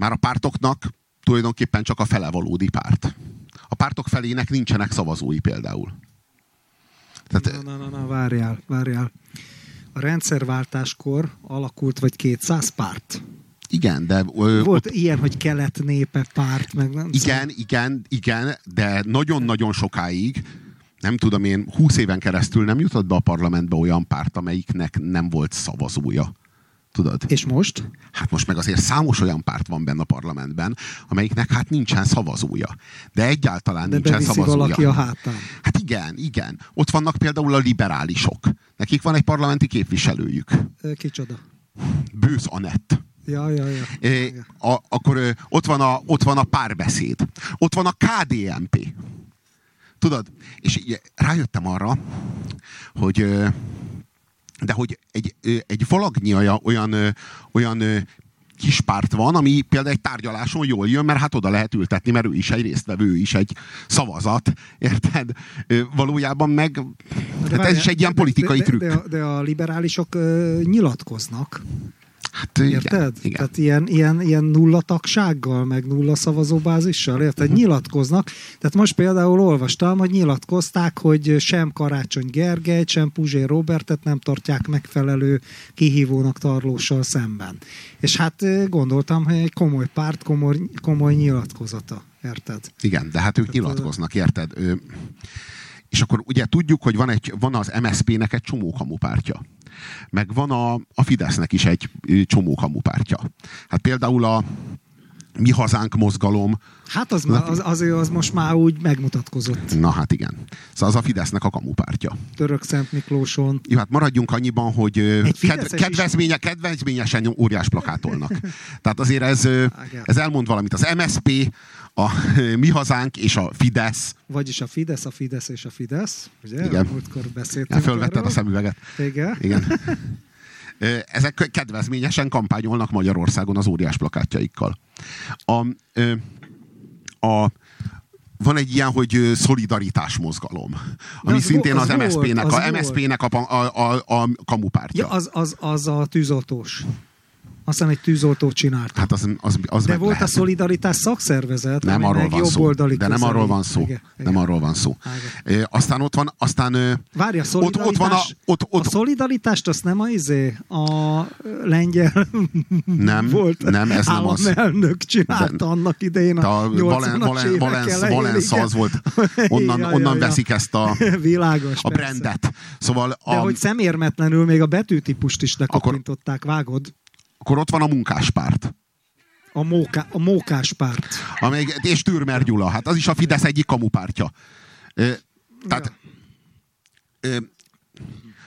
már a pártoknak tulajdonképpen csak a fele valódi párt. A pártok felének nincsenek szavazói például. Tehát, na, na, na, na, várjál, várjál. A rendszerváltáskor alakult vagy 200 párt. Igen, de... Ö, Volt ott, ilyen, hogy kelet népe párt, meg nem Igen, szóval... igen, igen, de nagyon-nagyon sokáig nem tudom én, 20 éven keresztül nem jutott be a parlamentbe olyan párt, amelyiknek nem volt szavazója. Tudod? És most? Hát most meg azért számos olyan párt van benne a parlamentben, amelyiknek hát nincsen szavazója. De egyáltalán De nincsen szavazója. valaki a hátán. Hát igen, igen. Ott vannak például a liberálisok. Nekik van egy parlamenti képviselőjük. Kicsoda? Bősz Anett. Ja, ja, ja. É, a, akkor ott van, a, ott van a párbeszéd. Ott van a KDNP. Tudod? És rájöttem arra, hogy de hogy egy, egy valagnyi olyan, olyan, kis párt van, ami például egy tárgyaláson jól jön, mert hát oda lehet ültetni, mert ő is egy résztvevő, ő is egy szavazat, érted? Valójában meg, de hát ez is egy ilyen politikai de, trükk. De, de, de a liberálisok uh, nyilatkoznak. Hát, Érted? Igen, igen. Tehát ilyen, ilyen, ilyen nulla tagsággal, meg nulla szavazóbázissal, érted? Uh-huh. Nyilatkoznak. Tehát most például olvastam, hogy nyilatkozták, hogy sem Karácsony Gergely, sem Puzsér Robertet nem tartják megfelelő kihívónak tarlóssal szemben. És hát gondoltam, hogy egy komoly párt, komoly, komoly nyilatkozata. Érted? Igen, de hát ők Tehát, nyilatkoznak, érted? Ő... És akkor ugye tudjuk, hogy van, egy, van az MSZP-nek egy csomó kamupártya meg van a, a Fidesznek is egy csomó kamupártya. Hát például a mi hazánk mozgalom. Hát az, az, az, az most már úgy megmutatkozott. Na hát igen. Szóval az a Fidesznek a kamupártya. Török Szent Miklóson. Jó, hát maradjunk annyiban, hogy ked, kedvezménye, kedvezményesen óriás plakátolnak. Tehát azért ez, ez elmond valamit. Az MSP a Mi Hazánk és a Fidesz. Vagyis a Fidesz, a Fidesz és a Fidesz. Ugye? Igen. Múltkor beszéltünk Fölvetted erről. a szemüveget. Igen. Igen. Ezek kedvezményesen kampányolnak Magyarországon az óriás plakátjaikkal. A, a, van egy ilyen, hogy szolidaritás mozgalom, ami az szintén az, az MSZP-nek, a MSZP-nek a, a, a, a kamupártya. Ja, az, az, az a tűzoltós. Aztán egy tűzoltót csinált. Hát az, az, az De volt lehet. a Szolidaritás szakszervezet, nem arról van szó. De nem arról van szó. Igen, nem arról van szó. E, aztán ott van, aztán... Várja, a ott, ott van a, ott, ott, a szolidaritást azt nem a izé, a lengyel nem, volt nem, ez nem az. elnök csinálta de, annak idején a, a Valen, Valen, az volt. Onnan, ja, onnan ja, veszik ezt a, Világos, a brandet. Szóval a, De hogy szemérmetlenül még a betűtípust is lekapintották, vágod? Akkor ott van a munkáspárt. A, móka, a mókáspárt. Amely, és Türmer Gyula, hát az is a Fidesz egyik kamupártja. Ö, tehát ö,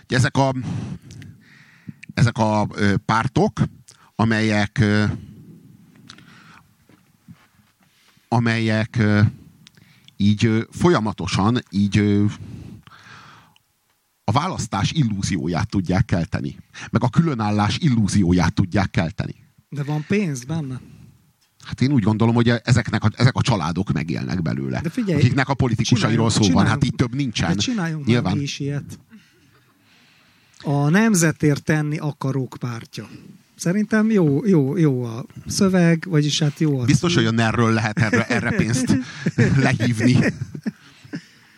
ezek a ezek a ö, pártok, amelyek ö, amelyek ö, így ö, folyamatosan így ö, választás illúzióját tudják kelteni. Meg a különállás illúzióját tudják kelteni. De van pénz benne? Hát én úgy gondolom, hogy ezeknek a, ezek a családok megélnek belőle. De figyelj, akiknek a politikusairól szó van, hát itt több nincsen. De csináljunk Nyilván. is ilyet. A nemzetért tenni akarók pártja. Szerintem jó, jó, jó a szöveg, vagyis hát jó a Biztos, hogy a erről lehet erre, erre pénzt lehívni.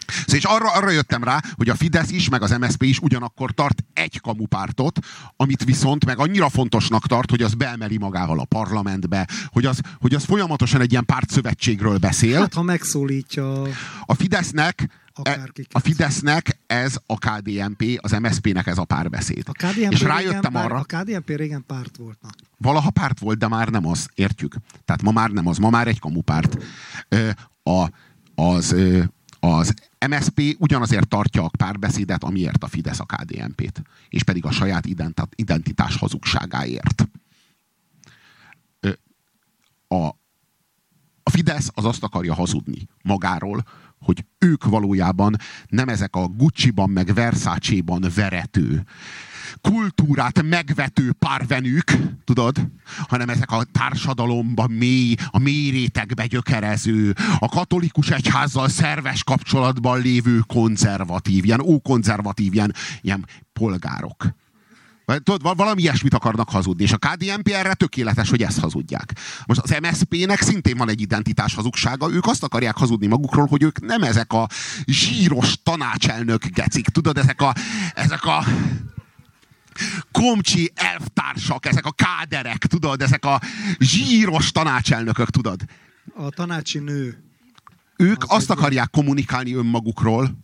Szóval és arra, arra jöttem rá, hogy a Fidesz is, meg az MSZP is ugyanakkor tart egy kamupártot, amit viszont meg annyira fontosnak tart, hogy az beemeli magával a parlamentbe, hogy az, hogy az folyamatosan egy ilyen pártszövetségről beszél. Hát, ha megszólítja... A Fidesznek a Fidesznek ez a KDNP, az MSZP-nek ez a párbeszéd. A KDNP és rájöttem régen, arra... A KDNP régen párt volt. Na. Valaha párt volt, de már nem az, értjük. Tehát ma már nem az, ma már egy kamupárt. A, az, az MSP ugyanazért tartja a párbeszédet, amiért a Fidesz a KDNP-t, és pedig a saját identitás hazugságáért. A, a Fidesz az azt akarja hazudni magáról, hogy ők valójában nem ezek a Gucci-ban meg Versace-ban verető kultúrát megvető párvenük, tudod, hanem ezek a társadalomban mély, a mély rétegbe gyökerező, a katolikus egyházzal szerves kapcsolatban lévő konzervatív, ilyen ókonzervatív, ilyen, ilyen polgárok. Tudod, valami ilyesmit akarnak hazudni, és a KDNP erre tökéletes, hogy ezt hazudják. Most az MSZP-nek szintén van egy identitás hazugsága, ők azt akarják hazudni magukról, hogy ők nem ezek a zsíros tanácselnök gecik, tudod, ezek a, ezek a komcsi elvtársak, ezek a káderek, tudod, ezek a zsíros tanácselnökök, tudod. A tanácsi nő. Ők az azt akarják kommunikálni önmagukról,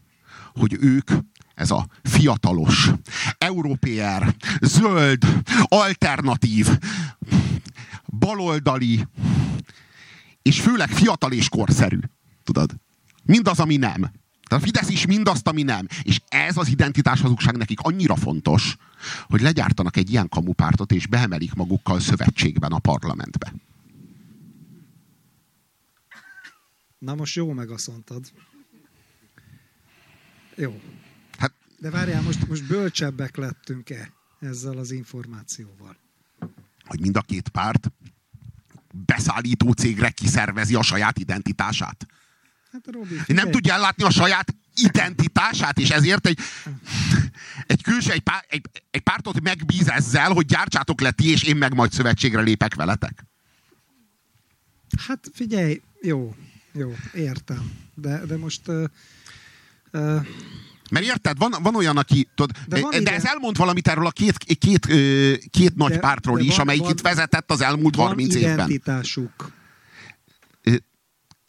hogy ők ez a fiatalos, európér, zöld, alternatív, baloldali, és főleg fiatal és korszerű. Tudod? Mindaz, ami nem. Tehát a Fidesz is mindazt, ami nem. És ez az identitás hazugság nekik annyira fontos, hogy legyártanak egy ilyen kamupártot, és beemelik magukkal szövetségben a parlamentbe. Na most jó megaszontad. Jó. Hát, De várjál, most, most bölcsebbek lettünk-e ezzel az információval? hogy mind a két párt beszállító cégre kiszervezi a saját identitását. Hát Robi, Nem tudja ellátni a saját identitását, és ezért egy, egy külső, egy, pár, egy, egy pártot megbíz ezzel, hogy gyártsátok le ti, és én meg majd szövetségre lépek veletek. Hát figyelj, jó, jó, értem. De, de most... Uh, uh, Mert érted, van, van olyan, aki... Tudod, De de, van de ide- ez elmond valamit erről a két, két, két nagy De- pártról de is, van- amelyik van- itt vezetett az elmúlt van 30 évben. identitásuk.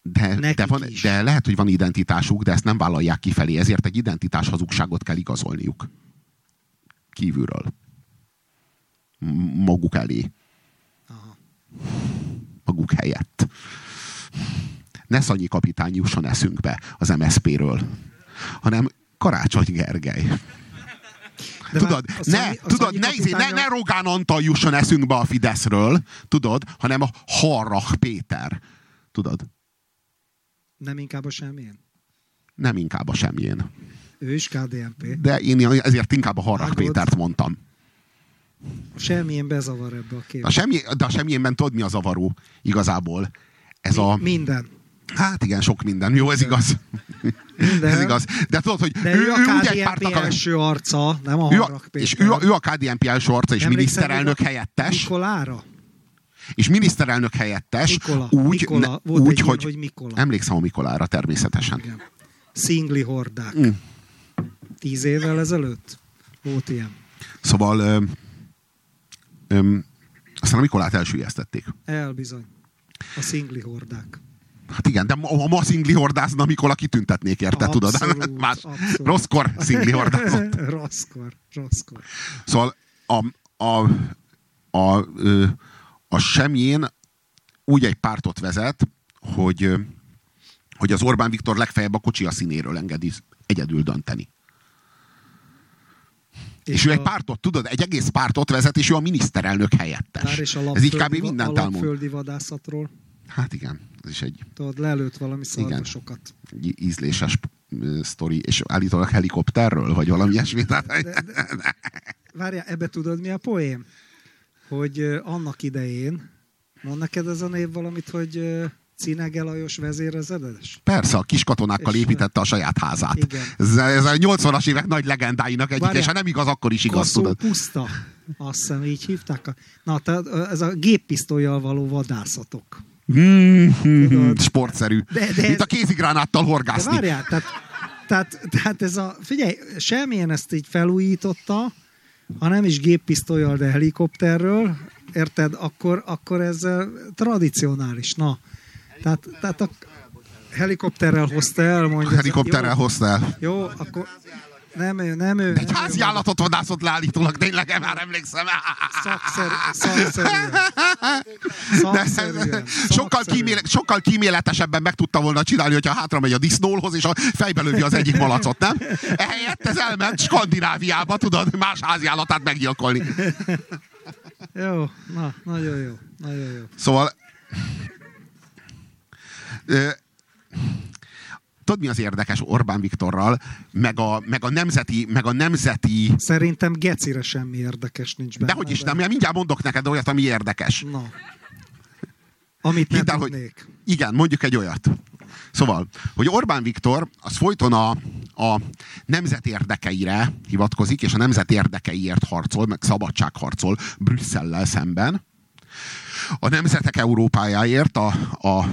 De, de, van, is. de lehet, hogy van identitásuk, de ezt nem vállalják kifelé, ezért egy identitás hazugságot kell igazolniuk. Kívülről. Maguk elé. Aha. maguk helyett. Ne Szanyi kapitány jusson eszünkbe az MSZP-ről, hanem Karácsony Gergely. De tudod, a ne, Szanyi- tudod, ne, izé, ne, kapitánya- ne Rogán Antal jusson eszünkbe a Fideszről, tudod, hanem a Harrach Péter. Tudod, Nem inkább a semmilyen. nem inkább a semmilyen. Ő is KDNP. De én ezért inkább a Vágod? Pétert mondtam. Semmilyen bezavar ebbe a képbe. A semmi, de a semmilyenben tudod, mi a zavaró igazából? Ez a... Minden. Hát igen, sok minden. Jó, ez igaz. Minden. Ez igaz. De tudod, hogy De ő, ő, a úgy egy KDNP pártnak a... első arca, nem a Ő a, Harrak és ő a, ő a KDNP első arca, és Emlékszel miniszterelnök a helyettes, Mikolára? És miniszterelnök helyettes, Mikola. úgy, Mikola. ne, Volt úgy egy hogy, hogy Mikola. emlékszem a Mikolára természetesen. Igen. Szingli hordák. Mm. Tíz évvel ezelőtt volt ilyen. Szóval ö, ö, aztán a Mikolát elsüllyesztették. Elbizony. A szingli hordák. Hát igen, de ma, ha ma szingli hordászna, Mikola kitüntetnék érte, tudod? Abszolút, Más, abszolút. rosszkor szingli hordázott. rosszkor, rosszkor. Szóval a, a, a, ö, a semjén úgy egy pártot vezet, hogy, hogy az Orbán Viktor legfeljebb a kocsi a színéről engedi egyedül dönteni. És, és ő a, egy pártot, tudod, egy egész pártot vezet, és ő a miniszterelnök helyettes. Bár és a Ez így lapföldi- kb. mindent a elmond. lapföldi vadászatról. Hát igen, ez is egy, Tudod, lelőtt valami szarvasokat. egy ízléses sztori, és állítólag helikopterről, vagy valami ilyesmi. Tehát, De, de, várjál, ebbe tudod mi a poém? Hogy annak idején, mond neked ez a név valamit, hogy Cinege Lajos vezérezedes? Persze, a kis katonákkal És- építette a saját házát. Igen. Ez, ez a 80-as évek nagy legendáinak egyik, és ha nem igaz, akkor is igaz, tudod. puszta. Azt hiszem, így hívták. Na, tehát ez a géppisztolyjal való vadászatok. Mm-hmm, sportszerű. De- de Mint a kézigránáttal De horgászni. várjál, tehát, tehát, tehát ez a, figyelj, semmilyen ezt így felújította, ha nem is géppisztolyal, de helikopterről, érted, akkor, akkor ez ö, tradicionális, na. Tehát, tehát a helikopterrel hozta el, mondja. Helikopterrel hozta el. Jó, akkor nem ő, nem ő. De egy házi ő, állatot vadászott le állítólag, tényleg, én már emlékszem. Szakszerű, szakszerűen. Szakszerűen. sokkal, kíméle, sokkal kíméletesebben meg tudta volna csinálni, hogyha hátra megy a disznólhoz, és a fejbe lövi az egyik malacot, nem? Ehelyett ez elment Skandináviába, tudod, más házi állatát meggyilkolni. Jó, na, nagyon jó, nagyon jó. Szóval... Ö, tudod, mi az érdekes Orbán Viktorral, meg a, meg a nemzeti, meg a nemzeti Szerintem gecire semmi érdekes nincs benne. Dehogy is de- mindjárt mondok neked olyat, ami érdekes. Na. Amit nem Hidd el, hogy-. Igen, mondjuk egy olyat. Szóval, hogy Orbán Viktor az folyton a, a nemzet érdekeire hivatkozik, és a nemzet érdekeiért harcol, meg szabadságharcol Brüsszellel szemben. A nemzetek Európájáért, a, a,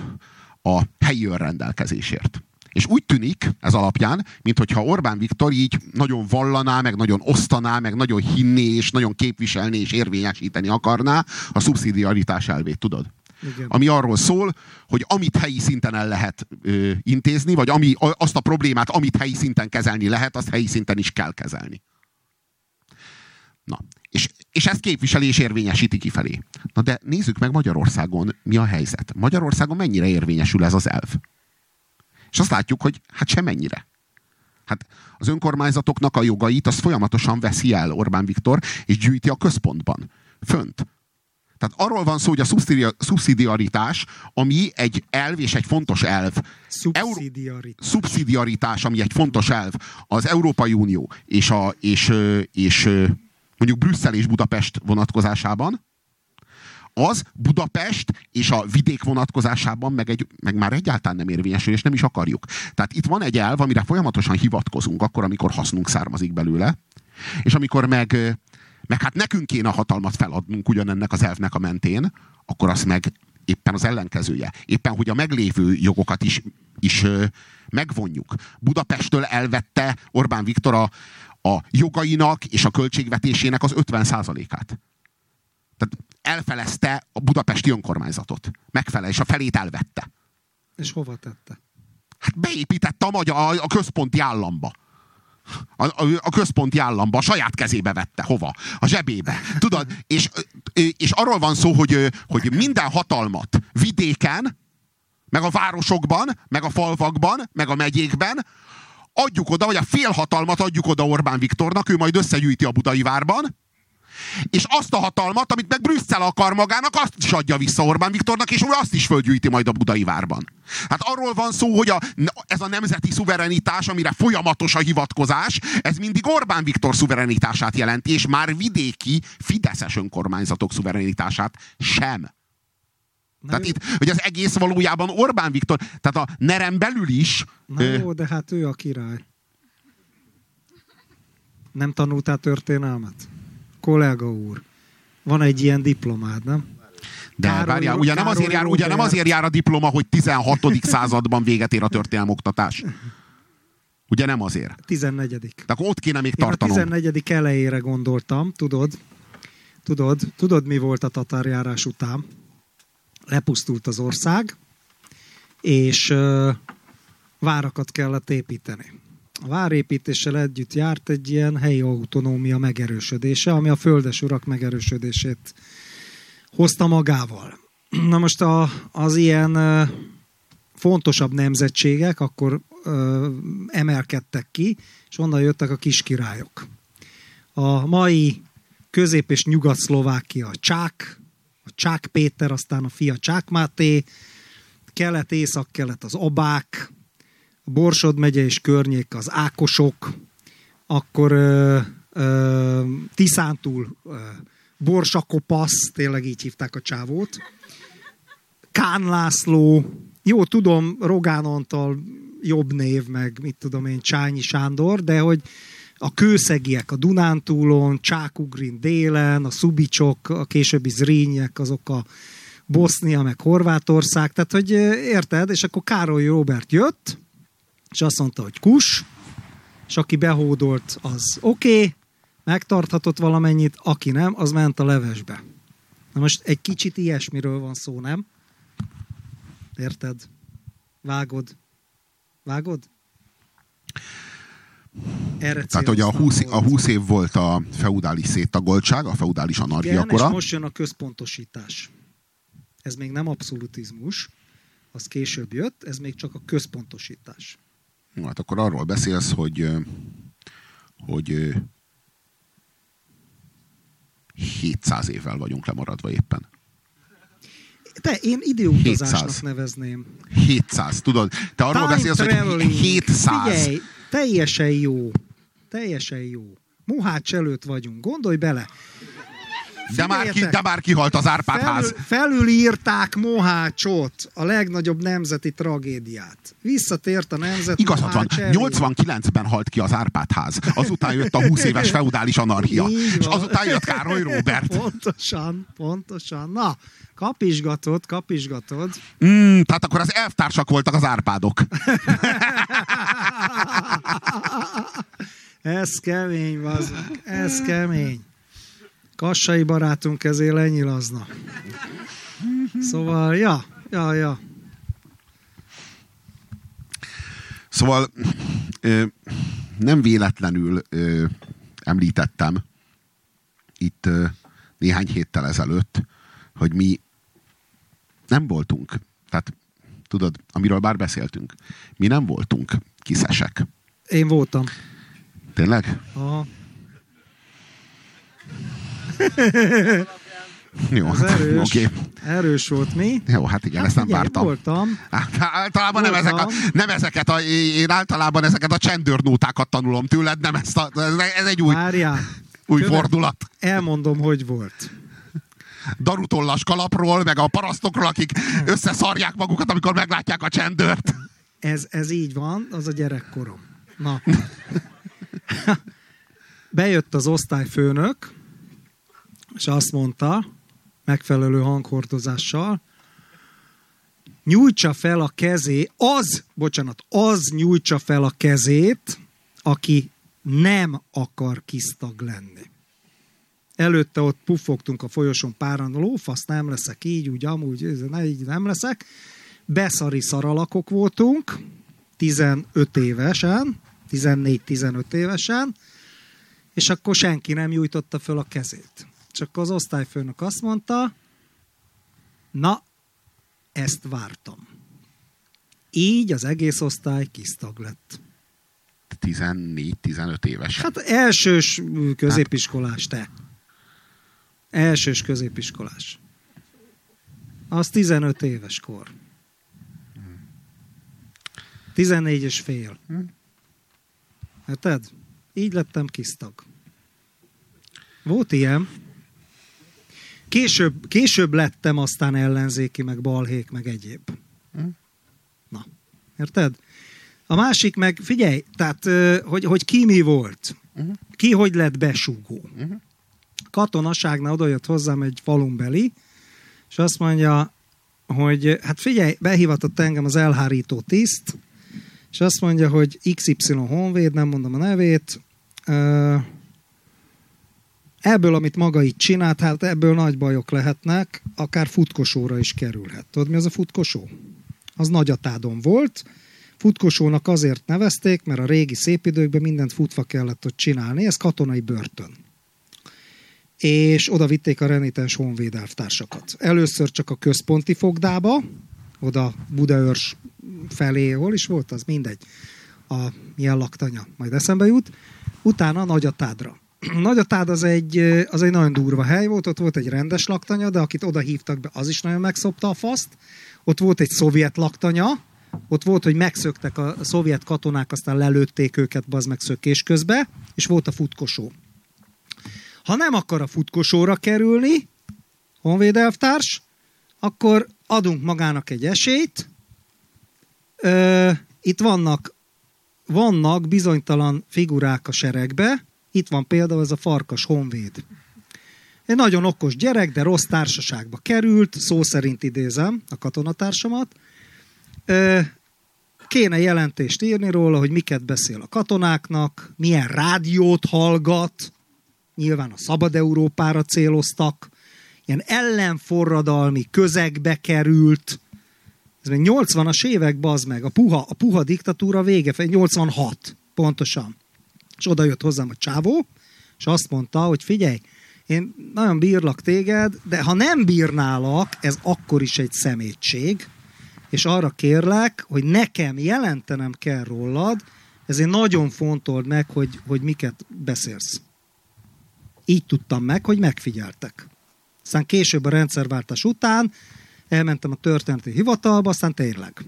a helyi önrendelkezésért. És úgy tűnik ez alapján, mintha Orbán Viktor így nagyon vallaná, meg nagyon osztaná, meg nagyon hinné, és nagyon képviselni és érvényesíteni akarná a szubszidiaritás elvét, tudod? Igen. Ami arról szól, hogy amit helyi szinten el lehet ö, intézni, vagy ami, azt a problémát, amit helyi szinten kezelni lehet, azt helyi szinten is kell kezelni. Na, és, és ezt képviseli és érvényesíti kifelé. Na de nézzük meg Magyarországon mi a helyzet. Magyarországon mennyire érvényesül ez az elv? És azt látjuk, hogy hát semennyire. Hát az önkormányzatoknak a jogait az folyamatosan veszi el Orbán Viktor, és gyűjti a központban. Fönt. Tehát arról van szó, hogy a szubszidiaritás, ami egy elv és egy fontos elv. Szubszidiaritás. Szubszidiaritás, ami egy fontos elv. Az Európai Unió és, a, és, és mondjuk Brüsszel és Budapest vonatkozásában, az Budapest és a vidék vonatkozásában meg, egy, meg már egyáltalán nem érvényesül, és nem is akarjuk. Tehát itt van egy elv, amire folyamatosan hivatkozunk, akkor, amikor hasznunk származik belőle, és amikor meg, meg hát nekünk kéne a hatalmat feladnunk ugyanennek az elvnek a mentén, akkor azt meg éppen az ellenkezője. Éppen, hogy a meglévő jogokat is, is megvonjuk. Budapesttől elvette Orbán Viktor a, a jogainak és a költségvetésének az 50 át Tehát elfelezte a budapesti önkormányzatot. Megfele, és a felét elvette. És hova tette? Hát beépítette a, magyar, a, központi államba. A, a, a központi államba, a saját kezébe vette. Hova? A zsebébe. Tudod? És, és arról van szó, hogy, hogy minden hatalmat vidéken, meg a városokban, meg a falvakban, meg a megyékben adjuk oda, vagy a félhatalmat adjuk oda Orbán Viktornak, ő majd összegyűjti a budai várban, és azt a hatalmat, amit meg Brüsszel akar magának, azt is adja vissza Orbán Viktornak, és ő azt is földgyűjti majd a budai várban. Hát arról van szó, hogy a, ez a nemzeti szuverenitás, amire folyamatos a hivatkozás, ez mindig Orbán Viktor szuverenitását jelenti, és már vidéki fideszes önkormányzatok szuverenitását sem. Na tehát jó. itt, hogy az egész valójában Orbán Viktor, tehát a nerem belül is... Na ö... jó, de hát ő a király. Nem tanultál történelmet? Kollega úr, van egy ilyen diplomád, nem? De Károly, várjál, ugye, nem azért, jár, ugye nem azért jár a diploma, hogy 16. században véget ér a történelmoktatás. Ugye nem azért? 14. De akkor ott kéne még tartanom. Én a 14. elejére gondoltam, tudod, tudod, tudod mi volt a tatárjárás után? Lepusztult az ország, és uh, várakat kellett építeni a várépítéssel együtt járt egy ilyen helyi autonómia megerősödése, ami a földes urak megerősödését hozta magával. Na most a, az ilyen fontosabb nemzetségek akkor emelkedtek ki, és onnan jöttek a kiskirályok. A mai közép- és nyugat-szlovákia Csák, a Csák Péter, aztán a fia Csák Máté, kelet-észak-kelet az Obák, Borsod megye és környék az Ákosok, akkor ö, ö, Tiszántúl ö, Borsakopasz, tényleg így hívták a csávót, Kán László, jó, tudom, Rogán Antal jobb név, meg mit tudom én, Csányi Sándor, de hogy a kőszegiek a Dunántúlon, Csákugrin délen, a Szubicsok, a későbbi Zrínyek, azok a Bosznia, meg Horvátország, tehát hogy érted, és akkor Károly Robert jött, és azt mondta, hogy kus, és aki behódolt, az oké, okay, megtarthatott valamennyit, aki nem, az ment a levesbe. Na most egy kicsit ilyesmiről van szó, nem? Érted? Vágod? Vágod? Erre Tehát, hogy a 20, a 20 év volt a feudális széttagoltság, a feudális anarchia Igen, kora. és most jön a központosítás. Ez még nem abszolutizmus, az később jött, ez még csak a központosítás. Hát akkor arról beszélsz, hogy, hogy 700 évvel vagyunk lemaradva éppen. Te, én időutazásnak 700. nevezném. 700, tudod? Te arról Time beszélsz, traveling. hogy 700. Figyelj, teljesen jó. Teljesen jó. Mohács előtt vagyunk. Gondolj bele. De már, ki, de már kihalt az Árpád ház. Felül, felülírták Mohácsot, a legnagyobb nemzeti tragédiát. Visszatért a nemzet Igazad van, Mohács elé. 89-ben halt ki az Árpád ház. Azután jött a 20 éves feudális anarchia. És azután jött Károly Róbert. Pontosan, pontosan. Na, kapisgatod, kapisgatod. Mm, tehát akkor az elvtársak voltak az Árpádok. Ez kemény, bazd. Ez kemény. Kassai barátunk ezért lenyilazna. Szóval, ja, ja, ja. Szóval nem véletlenül említettem itt néhány héttel ezelőtt, hogy mi nem voltunk, tehát tudod, amiről bár beszéltünk, mi nem voltunk kiszesek. Én voltam. Tényleg? Aha. Jó, Ez erős. oké. Erős volt mi. Jó, hát igen, ezt nem figyelj, vártam. Voltam. Hát, általában nem, ezek a, Voltam. nem ezeket a, én általában ezeket a csendőrnótákat tanulom tőled, nem ezt a, ez egy új, Várjál. új követ- fordulat. Elmondom, hogy volt. darutollas kalapról, meg a parasztokról, akik összeszarják magukat, amikor meglátják a csendőrt. Ez, ez így van, az a gyerekkorom. Na. Bejött az osztályfőnök, és azt mondta, megfelelő hanghordozással, nyújtsa fel a kezé, az, bocsánat, az nyújtsa fel a kezét, aki nem akar kisztag lenni. Előtte ott puffogtunk a folyosón páran, lófasz, nem leszek így, úgy, amúgy, ne, így nem leszek. Beszari szaralakok voltunk, 15 évesen, 14-15 évesen, és akkor senki nem nyújtotta föl a kezét. Csak az osztályfőnök azt mondta, na, ezt vártam. Így az egész osztály kisztag lett. 14-15 évesen. Hát elsős középiskolás te. Elsős középiskolás. Az 15 éves kor. 14 és fél. Érted? Így lettem kisztag. Volt ilyen. Később, később lettem aztán ellenzéki, meg balhék, meg egyéb. Na, érted? A másik meg, figyelj, tehát, hogy, hogy ki mi volt. Ki hogy lett besúgó. Katonaságnál oda jött hozzám egy falunbeli, és azt mondja, hogy hát figyelj, behívatott engem az elhárító tiszt, és azt mondja, hogy XY Honvéd, nem mondom a nevét, ebből, amit maga itt csinált, hát ebből nagy bajok lehetnek, akár futkosóra is kerülhet. Tudod, mi az a futkosó? Az Nagyatádon volt, futkosónak azért nevezték, mert a régi szép időkben mindent futva kellett ott csinálni, ez katonai börtön. És oda vitték a renitens honvéd elvtársakat. Először csak a központi fogdába, oda Budaörs felé, hol is volt az, mindegy, a milyen laktanya, majd eszembe jut, utána Nagyatádra. Nagyatád az egy, az egy nagyon durva hely volt, ott volt egy rendes laktanya, de akit oda hívtak be, az is nagyon megszopta a faszt. Ott volt egy szovjet laktanya, ott volt, hogy megszöktek a szovjet katonák, aztán lelőtték őket bazd meg szökés közbe, és volt a futkosó. Ha nem akar a futkosóra kerülni, honvéd elvtárs, akkor adunk magának egy esélyt. Ö, itt vannak, vannak bizonytalan figurák a seregbe. Itt van például ez a farkas honvéd. Egy nagyon okos gyerek, de rossz társaságba került, szó szerint idézem a katonatársamat. Kéne jelentést írni róla, hogy miket beszél a katonáknak, milyen rádiót hallgat, nyilván a Szabad Európára céloztak, ilyen ellenforradalmi közegbe került, ez még 80-as évek, bazd meg, a puha, a puha diktatúra vége, fel, 86 pontosan. És oda jött hozzám a csávó, és azt mondta, hogy figyelj, én nagyon bírlak téged, de ha nem bírnálak, ez akkor is egy szemétség, és arra kérlek, hogy nekem jelentenem kell rólad, ezért nagyon fontold meg, hogy, hogy miket beszélsz. Így tudtam meg, hogy megfigyeltek. Aztán később a rendszerváltás után elmentem a történeti hivatalba, aztán tényleg.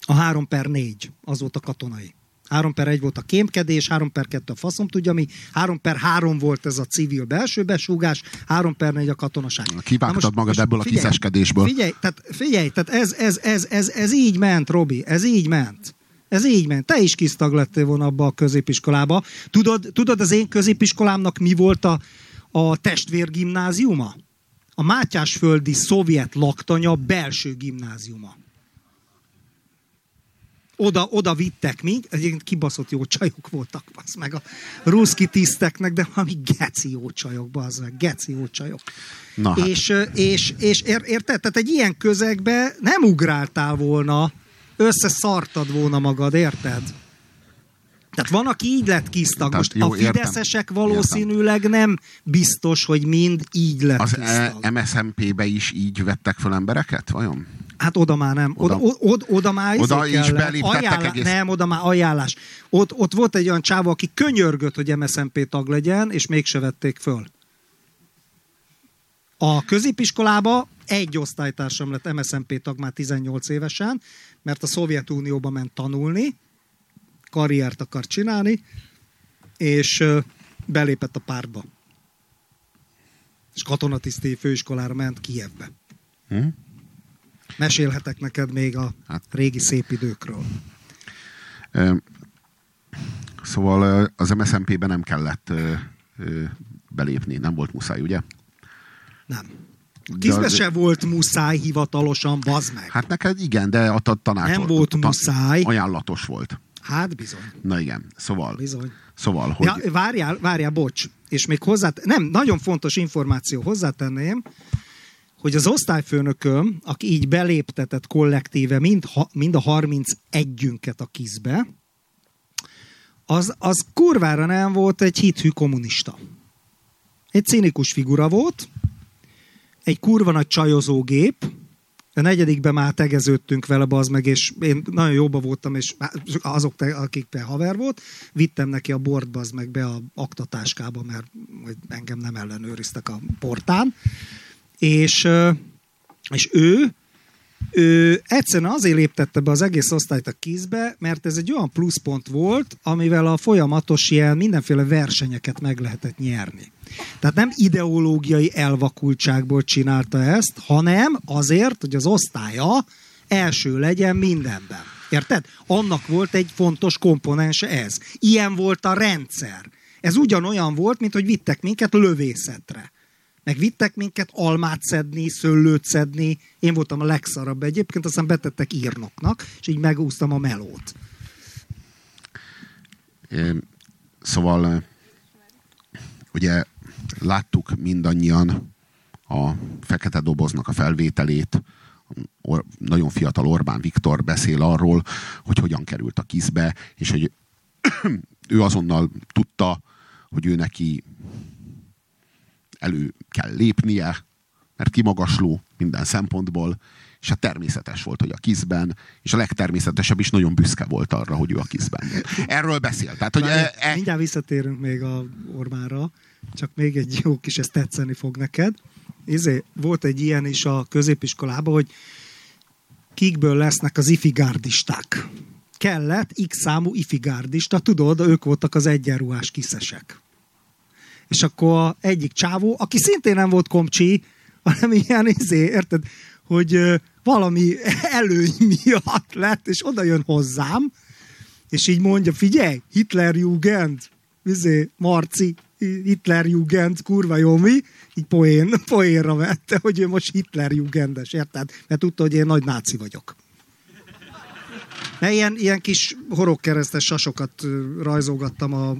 A 3 per 4, az volt a katonai. 3 per 1 volt a kémkedés, 3 per 2 a faszom tudja mi, 3 per 3 volt ez a civil belső besúgás, 3 per 4 a katonaság. Kivágtad magad ebből a kiszeskedésből. Figyelj, tehát, figyelj, tehát ez, ez, ez, ez, ez így ment, Robi, ez így ment. Ez így ment. Te is kisztag lettél volna abba a középiskolába. Tudod, tudod az én középiskolámnak mi volt a, a testvérgimnáziuma? A Mátyásföldi szovjet laktanya belső gimnáziuma. Oda, oda vittek még, egyébként kibaszott jó csajok voltak, az meg a ruszki tiszteknek, de valami geci jó csajok, az meg, geci jó csajok. Na hát. És, és, és ér, érted? Tehát egy ilyen közegbe nem ugráltál volna, összeszartad volna magad, érted? Tehát van, aki így lett kisztag. Most jó, a fideszesek értem. valószínűleg értem. nem biztos, hogy mind így lett Az kisztag. Az MSZMP-be is így vettek fel embereket, vajon? Hát oda már nem. Oda, oda, oda, oda már oda is beléptettek egész... Nem, oda már ajánlás. Ott, ott volt egy olyan csávó, aki könyörgött, hogy MSZMP tag legyen, és mégse vették föl. A középiskolába egy osztálytársam lett MSZMP tag már 18 évesen, mert a Szovjetunióba ment tanulni, karriert akar csinálni, és belépett a pártba. És katonatiszti főiskolára ment Kijevbe. Hm? Mesélhetek neked még a hát. régi szép időkről. Szóval az MSZMP-be nem kellett belépni, nem volt muszáj, ugye? Nem. Kizbe se volt muszáj hivatalosan, bazd meg. Hát neked igen, de a tanács Nem volt muszáj. Ajánlatos volt. Hát bizony. Na igen, szóval. Bizony. Szóval, hogy... Ja, várjál, várjál, bocs. És még hozzá... Nem, nagyon fontos információ hozzátenném, hogy az osztályfőnököm, aki így beléptetett kollektíve mind, ha, mind a 31-ünket a kizbe, az, az kurvára nem volt egy hithű kommunista. Egy cinikus figura volt, egy kurva nagy csajozógép, a negyedikben már tegeződtünk vele, az meg, és én nagyon jóba voltam, és azok, akik haver volt, vittem neki a bort, az meg be a aktatáskába, mert engem nem ellenőriztek a portán. És, és ő, ő egyszerűen azért léptette be az egész osztályt a kízbe, mert ez egy olyan pluszpont volt, amivel a folyamatos ilyen mindenféle versenyeket meg lehetett nyerni. Tehát nem ideológiai elvakultságból csinálta ezt, hanem azért, hogy az osztálya első legyen mindenben. Érted? Annak volt egy fontos komponense ez. Ilyen volt a rendszer. Ez ugyanolyan volt, mint hogy vittek minket lövészetre. Meg vittek minket almát szedni, szőlőt szedni. Én voltam a legszarabb egyébként, aztán betettek írnoknak, és így megúztam a melót. Szóval ugye láttuk mindannyian a fekete doboznak a felvételét, Or, nagyon fiatal Orbán Viktor beszél arról, hogy hogyan került a kizbe, és hogy ő azonnal tudta, hogy ő neki elő kell lépnie, mert kimagasló minden szempontból, és hát természetes volt, hogy a kizben, és a legtermészetesebb is nagyon büszke volt arra, hogy ő a kizben Erről beszél. Tehát, hogy e, e... Mindjárt visszatérünk még a Orbánra, csak még egy jó kis, ezt tetszeni fog neked. Izé, volt egy ilyen is a középiskolában, hogy kikből lesznek az ifigárdisták. Kellett x számú ifigárdista, tudod, ők voltak az egyenruhás kiszesek és akkor a egyik csávó, aki szintén nem volt komcsi, hanem ilyen izé, érted, hogy valami előny miatt lett, és oda jön hozzám, és így mondja, figyelj, Hitlerjugend, izé, Marci, Hitlerjugend, kurva jó mi, így poén, poénra vette, hogy ő most Hitlerjugendes, érted? Mert tudta, hogy én nagy náci vagyok. Mert ilyen, ilyen kis horogkeresztes sasokat rajzolgattam a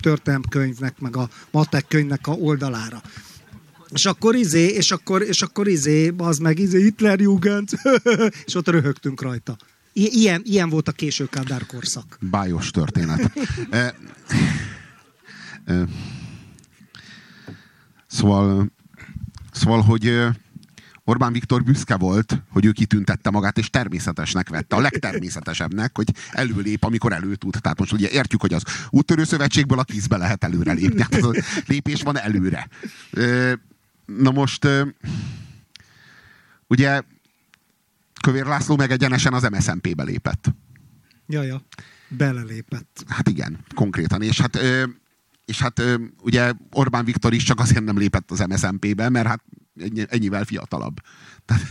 történelmkönyvnek, meg a matek könyvnek a oldalára. És akkor izé, és akkor, és akkor izé, az meg izé, Hitlerjugend, és ott röhögtünk rajta. I- ilyen, ilyen volt a késő Kádár korszak. Bájos történet. e, e, szóval, szóval, hogy Orbán Viktor büszke volt, hogy ő kitüntette magát, és természetesnek vette, a legtermészetesebbnek, hogy előlép, amikor elő tud. Tehát most ugye értjük, hogy az úttörő szövetségből a tízbe lehet előre lépni. Tehát az a lépés van előre. Na most, ugye Kövér László meg egyenesen az MSZMP-be lépett. Ja, ja. Belelépett. Hát igen, konkrétan. És hát, és hát ugye Orbán Viktor is csak azért nem lépett az MSZMP-be, mert hát ennyi- ennyivel fiatalabb. Tehát,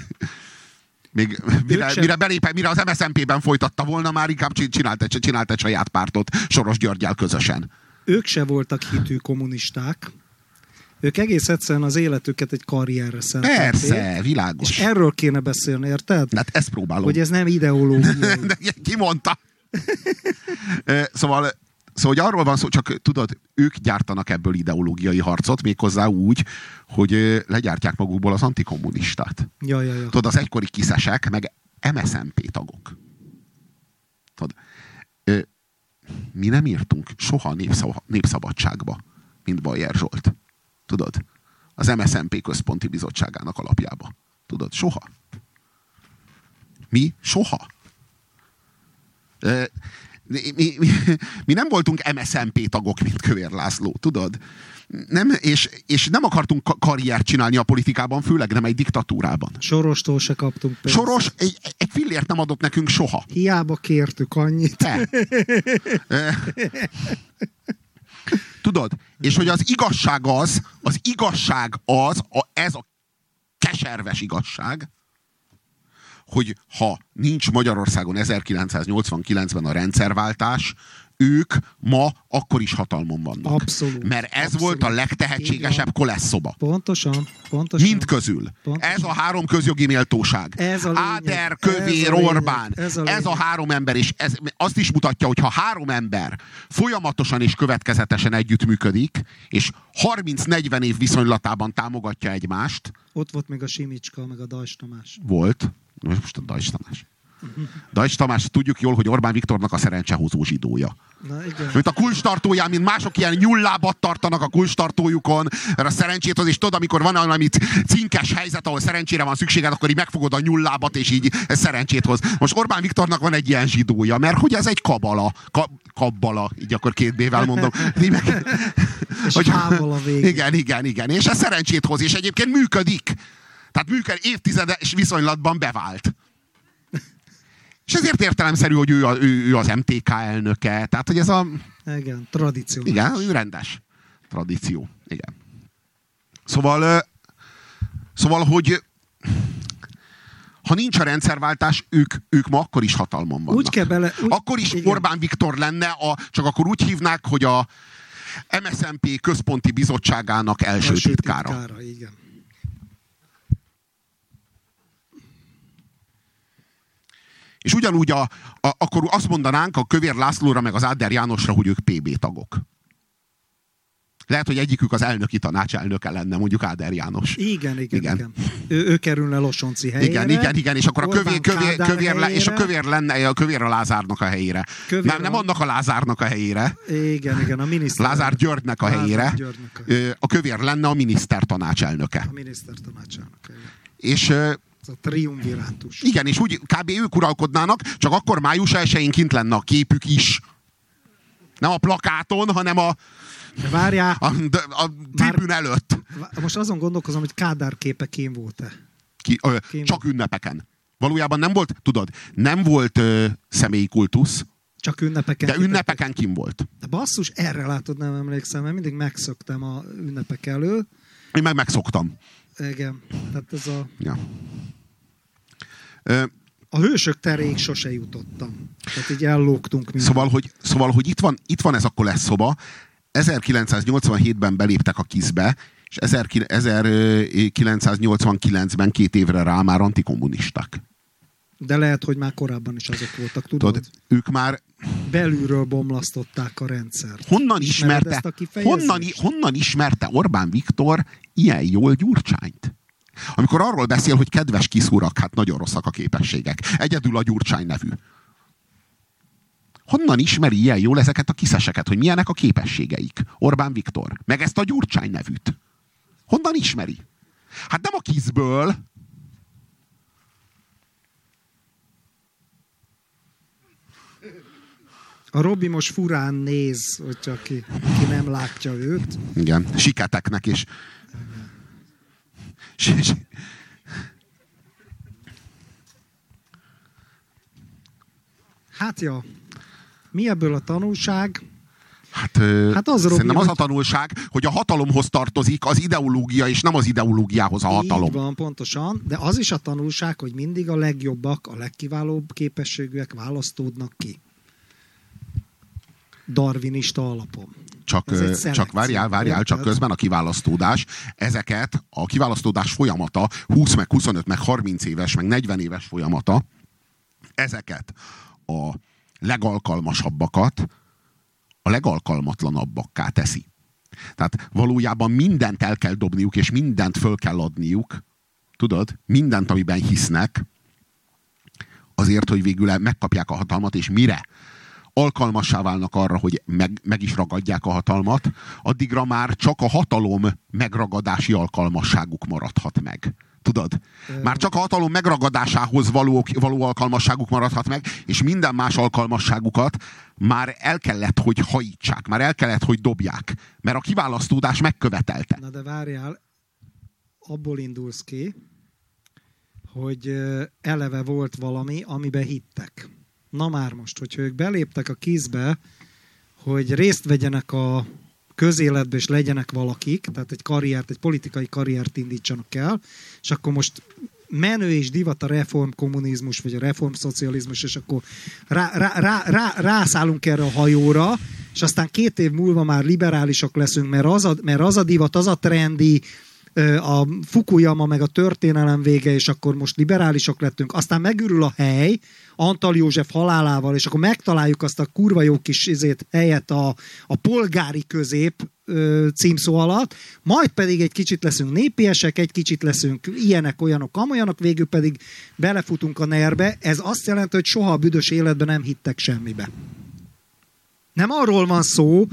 még mire, mire belép, mire az MSZMP-ben folytatta volna, már inkább csin- csinált egy, csinált egy saját pártot Soros Györgyel közösen. Ők se voltak hitű kommunisták. Ők egész egyszerűen az életüket egy karrierre szentelték. Persze, És világos. erről kéne beszélni, érted? Hát ezt próbálom. Hogy ez nem ideológia. De ki mondta? Szóval, szóval hogy arról van szó, csak tudod, ők gyártanak ebből ideológiai harcot, méghozzá úgy, hogy legyártják magukból az antikommunistát. Ja, ja, ja. Tudod, az egykori kiszesek, meg MSZMP tagok. Tudod, mi nem írtunk soha népszava, népszabadságba, mint Bajer Zsolt. Tudod? Az MSZMP központi bizottságának alapjába. Tudod, soha. Mi? Soha. Ö, Mi, mi, mi, nem voltunk MSZMP tagok, mint Kövér László, tudod? Nem, és, és nem akartunk ka- karriert csinálni a politikában, főleg nem egy diktatúrában. Sorostól se kaptunk pénzt. Soros egy, egy fillért nem adott nekünk soha. Hiába kértük annyit. Te. Tudod? És hogy az igazság az, az igazság az, a, ez a keserves igazság, hogy ha nincs Magyarországon 1989-ben a rendszerváltás, ők ma akkor is hatalmon vannak. Abszolút. Mert ez Abszolút. volt a legtehetségesebb kolesszoba. Pontosan, pontosan. Mind közül. Pontosan. Ez a három közjogi méltóság. Ez a lényeg. Áder, Ez Kövér, a lényeg. Orbán. Ez a Ez a három ember, és ez azt is mutatja, hogy ha három ember folyamatosan és következetesen együttműködik, és 30-40 év viszonylatában támogatja egymást, Ott volt még a Simicska, meg a Dajs Tamás. volt, most a Dajs Tamás. Dajs Tamás, tudjuk jól, hogy Orbán Viktornak a szerencsehozó zsidója. Na igen. Mint a kulcstartóján, mint mások ilyen nyullábat tartanak a kulcstartójukon, mert a szerencsét az is tudod, amikor van valami cinkes helyzet, ahol szerencsére van szükséged, akkor így megfogod a nyullábat, és így szerencsét hoz. Most Orbán Viktornak van egy ilyen zsidója, mert hogy ez egy kabala, ka, kabbala, így akkor két B-vel mondom. Meg, És hogy- a végén. Igen, igen, igen. És ez szerencsét hoz, és egyébként működik. Tehát működik, évtizedes viszonylatban bevált. És ezért értelemszerű, hogy ő, a, ő, ő az MTK elnöke. Tehát, hogy ez a... Igen, tradíció. Igen, ő rendes. Tradíció. Igen. Szóval, szóval, hogy ha nincs a rendszerváltás, ők, ők ma akkor is hatalmon vannak. Úgy kell bele... Úgy, Akkor is igen. Orbán Viktor lenne, a, csak akkor úgy hívnák, hogy a MSZMP központi bizottságának első, Első titkára. titkára, igen. És ugyanúgy a, a, akkor azt mondanánk a Kövér Lászlóra meg az Áder Jánosra, hogy ők PB tagok. Lehet, hogy egyikük az elnöki tanácselnöke lenne, mondjuk Áder János. Igen, igen, Igen. igen. Ő, ő kerülne Losonci helyére. Igen, igen, igen, és akkor a kövér, kövér, kövér, le, és a kövér lenne a kövér a Lázárnak a helyére. Kövér nem, nem a- annak a Lázárnak a helyére. Igen, igen, a miniszter. Lázár Györgynek a Lázár helyére. Györgynek a, A kövér lenne a miniszter tanácselnöke. a miniszter tanácsának. igen. És Ez a triumvirátus. igen, és úgy kb. ők uralkodnának, csak akkor május 1-én kint lenne a képük is. Nem a plakáton, hanem a, De várjál, a, a tribün előtt. most azon gondolkozom, hogy Kádár képe kén volt-e. Ki, ö, Kim. csak ünnepeken. Valójában nem volt, tudod, nem volt ö, személyi kultusz, Csak ünnepeken. de ünnepeken kim volt. De basszus, erre látod, nem emlékszem, mert mindig megszoktam a ünnepek elől. Én meg megszoktam. Igen, tehát ez a, Ja. A hősök teréig sose jutottam. Tehát így ellógtunk minden. Szóval, hogy, szóval, hogy itt, van, itt van ez a kolesszoba, 1987-ben beléptek a kizbe, és 1989-ben két évre rá már antikommunisták. De lehet, hogy már korábban is azok voltak, tudod? Tudod, ők már Belülről bomlasztották a rendszert. honnan Ismered ismerte, honnan, honnan ismerte Orbán Viktor ilyen jól Gyurcsányt? Amikor arról beszél, hogy kedves kis urak, hát nagyon rosszak a képességek. Egyedül a Gyurcsány nevű. Honnan ismeri ilyen jól ezeket a kiszeseket, hogy milyenek a képességeik? Orbán Viktor. Meg ezt a Gyurcsány nevűt. Honnan ismeri? Hát nem a kizből. A Robi most furán néz, hogyha ki, ki nem látja őt. Igen, siketeknek is. Hát ja, Mi ebből a tanulság? Hát, hát az, Robi, szerintem az a tanulság, hogy a hatalomhoz tartozik az ideológia, és nem az ideológiához a hatalom. Így van, pontosan. De az is a tanulság, hogy mindig a legjobbak, a legkiválóbb képességűek választódnak ki. Darwinista alapon. Csak, csak várjál, várjál, csak közben a kiválasztódás, ezeket a kiválasztódás folyamata, 20 meg 25 meg 30 éves, meg 40 éves folyamata, ezeket a legalkalmasabbakat a legalkalmatlanabbakká teszi. Tehát valójában mindent el kell dobniuk, és mindent föl kell adniuk, tudod, mindent, amiben hisznek, azért, hogy végül megkapják a hatalmat, és mire alkalmassá válnak arra, hogy meg, meg is ragadják a hatalmat, addigra már csak a hatalom megragadási alkalmasságuk maradhat meg. Tudod? Már csak a hatalom megragadásához való, való alkalmasságuk maradhat meg, és minden más alkalmasságukat már el kellett, hogy hajítsák, már el kellett, hogy dobják, mert a kiválasztódás megkövetelte. Na de várjál, abból indulsz ki, hogy eleve volt valami, amiben hittek. Na már most, hogyha ők beléptek a kizbe, hogy részt vegyenek a közéletbe, és legyenek valakik, tehát egy karriert, egy politikai karriert indítsanak el, és akkor most menő és divat a reformkommunizmus, vagy a reformszocializmus, és akkor rá, rá, rá, rá, rászállunk erre a hajóra, és aztán két év múlva már liberálisak leszünk, mert az a, mert az a divat, az a trendi, a Fukuyama meg a történelem vége, és akkor most liberálisok lettünk, aztán megürül a hely, Antal József halálával, és akkor megtaláljuk azt a kurva jó kis izét, helyet a, a polgári közép ö, címszó alatt, majd pedig egy kicsit leszünk népiesek, egy kicsit leszünk ilyenek, olyanok, amolyanok, végül pedig belefutunk a nerbe. Ez azt jelenti, hogy soha a büdös életben nem hittek semmibe. Nem arról van szó,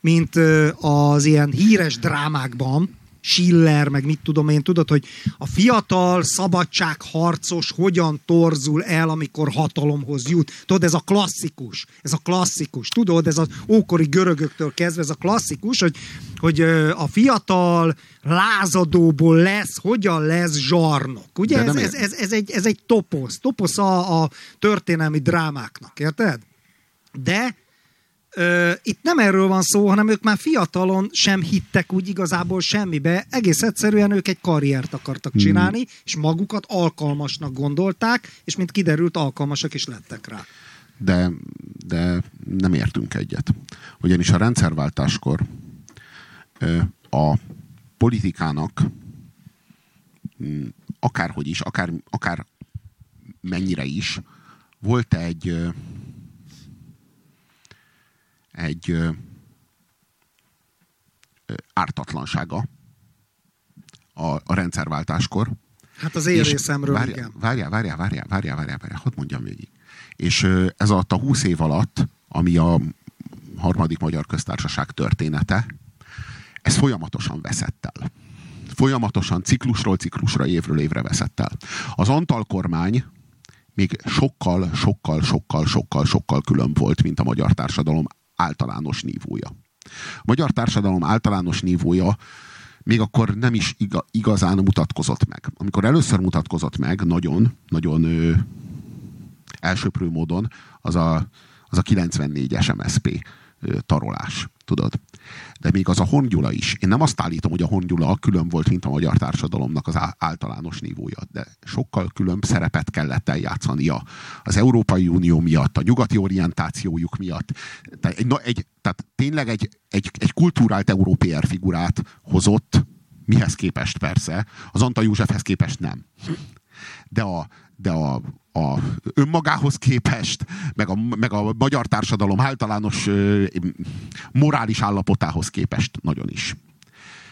mint az ilyen híres drámákban, Schiller, meg mit tudom én, tudod, hogy a fiatal szabadságharcos hogyan torzul el, amikor hatalomhoz jut. Tudod, ez a klasszikus, ez a klasszikus, tudod, ez az ókori görögöktől kezdve, ez a klasszikus, hogy, hogy a fiatal lázadóból lesz, hogyan lesz zsarnok. Ugye ez, ez, ez, ez, egy, ez egy toposz, toposz a, a történelmi drámáknak, érted? De Ö, itt nem erről van szó, hanem ők már fiatalon sem hittek úgy igazából semmibe. Egész egyszerűen ők egy karriert akartak hmm. csinálni, hmm. és magukat alkalmasnak gondolták, és mint kiderült, alkalmasak is lettek rá. De, de nem értünk egyet. Ugyanis a rendszerváltáskor ö, a politikának mm, akárhogy is, akár, akár mennyire is, volt egy egy ö, ö, ártatlansága a, a rendszerváltáskor. Hát az én részemről, várjál, igen. Várjál, várjál, várjál, várjál, várjál, várjál, hadd mondjam végig. És ö, ez alatt a húsz év alatt, ami a harmadik magyar köztársaság története, ez folyamatosan veszett el. Folyamatosan ciklusról ciklusra, évről évre veszett el. Az Antal kormány még sokkal, sokkal, sokkal, sokkal, sokkal különb volt, mint a magyar társadalom általános nívója. A magyar társadalom általános nívója még akkor nem is igazán mutatkozott meg. Amikor először mutatkozott meg, nagyon, nagyon ö, elsőprő módon, az a, az a 94-es MSP ö, tarolás, tudod. De még az a Hongyula is. Én nem azt állítom, hogy a Hongyula külön volt, mint a magyar társadalomnak az általános nívója, de sokkal külön szerepet kellett eljátszania az Európai Unió miatt, a nyugati orientációjuk miatt. Tehát, egy, egy, tehát tényleg egy, egy, egy kultúrált európér figurát hozott, mihez képest persze, az Antal Józsefhez képest nem. De a, de a, a önmagához képest, meg a, meg a magyar társadalom általános ö, morális állapotához képest nagyon is.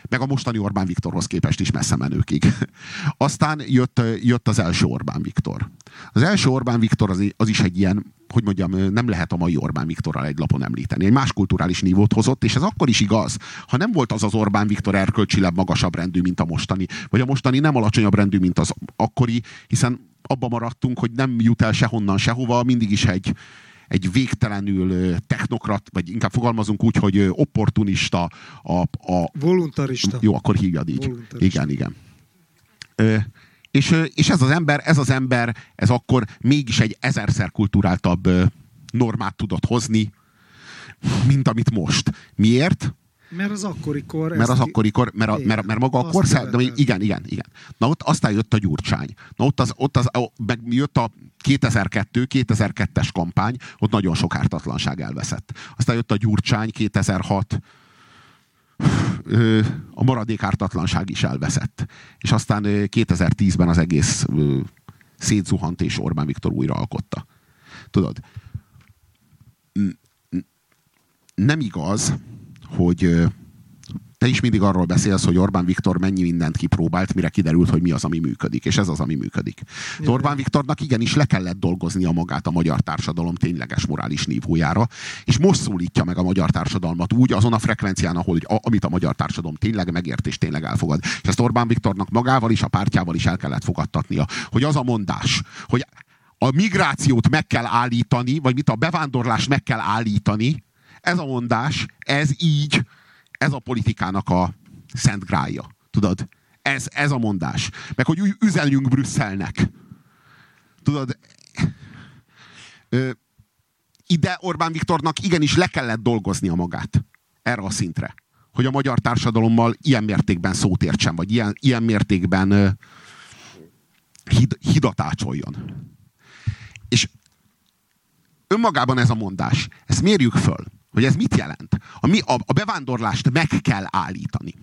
Meg a mostani Orbán Viktorhoz képest is messze menőkig. Aztán jött, jött az első Orbán Viktor. Az első Orbán Viktor az, az is egy ilyen, hogy mondjam, nem lehet a mai Orbán Viktorral egy lapon említeni. Egy más kulturális nívót hozott, és ez akkor is igaz, ha nem volt az az Orbán Viktor erkölcsileg magasabb rendű, mint a mostani, vagy a mostani nem alacsonyabb rendű, mint az akkori, hiszen abba maradtunk, hogy nem jut el sehonnan sehova, mindig is egy, egy végtelenül technokrat, vagy inkább fogalmazunk úgy, hogy opportunista. A, a, Voluntarista. Jó, akkor hívjad így. Igen, igen. Ö, és, és ez az ember, ez az ember, ez akkor mégis egy ezerszer kulturáltabb normát tudott hozni, mint amit most. Miért? Mert az akkori kor... Mert az akkori kor, mert, a, mert, mert maga a kor, de igen, igen, igen. Na ott aztán jött a Gyurcsány. Na ott az, ott az meg jött a 2002, 2002-es kampány, ott nagyon sok ártatlanság elveszett. Aztán jött a Gyurcsány 2006, a maradék ártatlanság is elveszett. És aztán 2010-ben az egész szétzuhant, és Orbán Viktor újra alkotta. Tudod, nem igaz, hogy te is mindig arról beszélsz, hogy Orbán Viktor mennyi mindent kipróbált, mire kiderült, hogy mi az, ami működik, és ez az, ami működik. De Orbán Viktornak igenis le kellett dolgoznia magát a magyar társadalom tényleges morális nívójára, és most szólítja meg a magyar társadalmat úgy, azon a frekvencián, ahol, a, amit a magyar társadalom tényleg megért és tényleg elfogad. És ezt Orbán Viktornak magával is, a pártjával is el kellett fogadtatnia, hogy az a mondás, hogy a migrációt meg kell állítani, vagy mit a bevándorlást meg kell állítani, ez a mondás, ez így, ez a politikának a szent grája. Tudod? Ez, ez a mondás. Meg hogy üzeljünk Brüsszelnek. Tudod? Ide Orbán Viktornak igenis le kellett dolgoznia magát. Erre a szintre. Hogy a magyar társadalommal ilyen mértékben szót értsen, vagy ilyen, ilyen mértékben ö, hid, hidatácsoljon. És önmagában ez a mondás, ezt mérjük föl. Hogy ez mit jelent? A, mi, a, a bevándorlást meg kell állítani.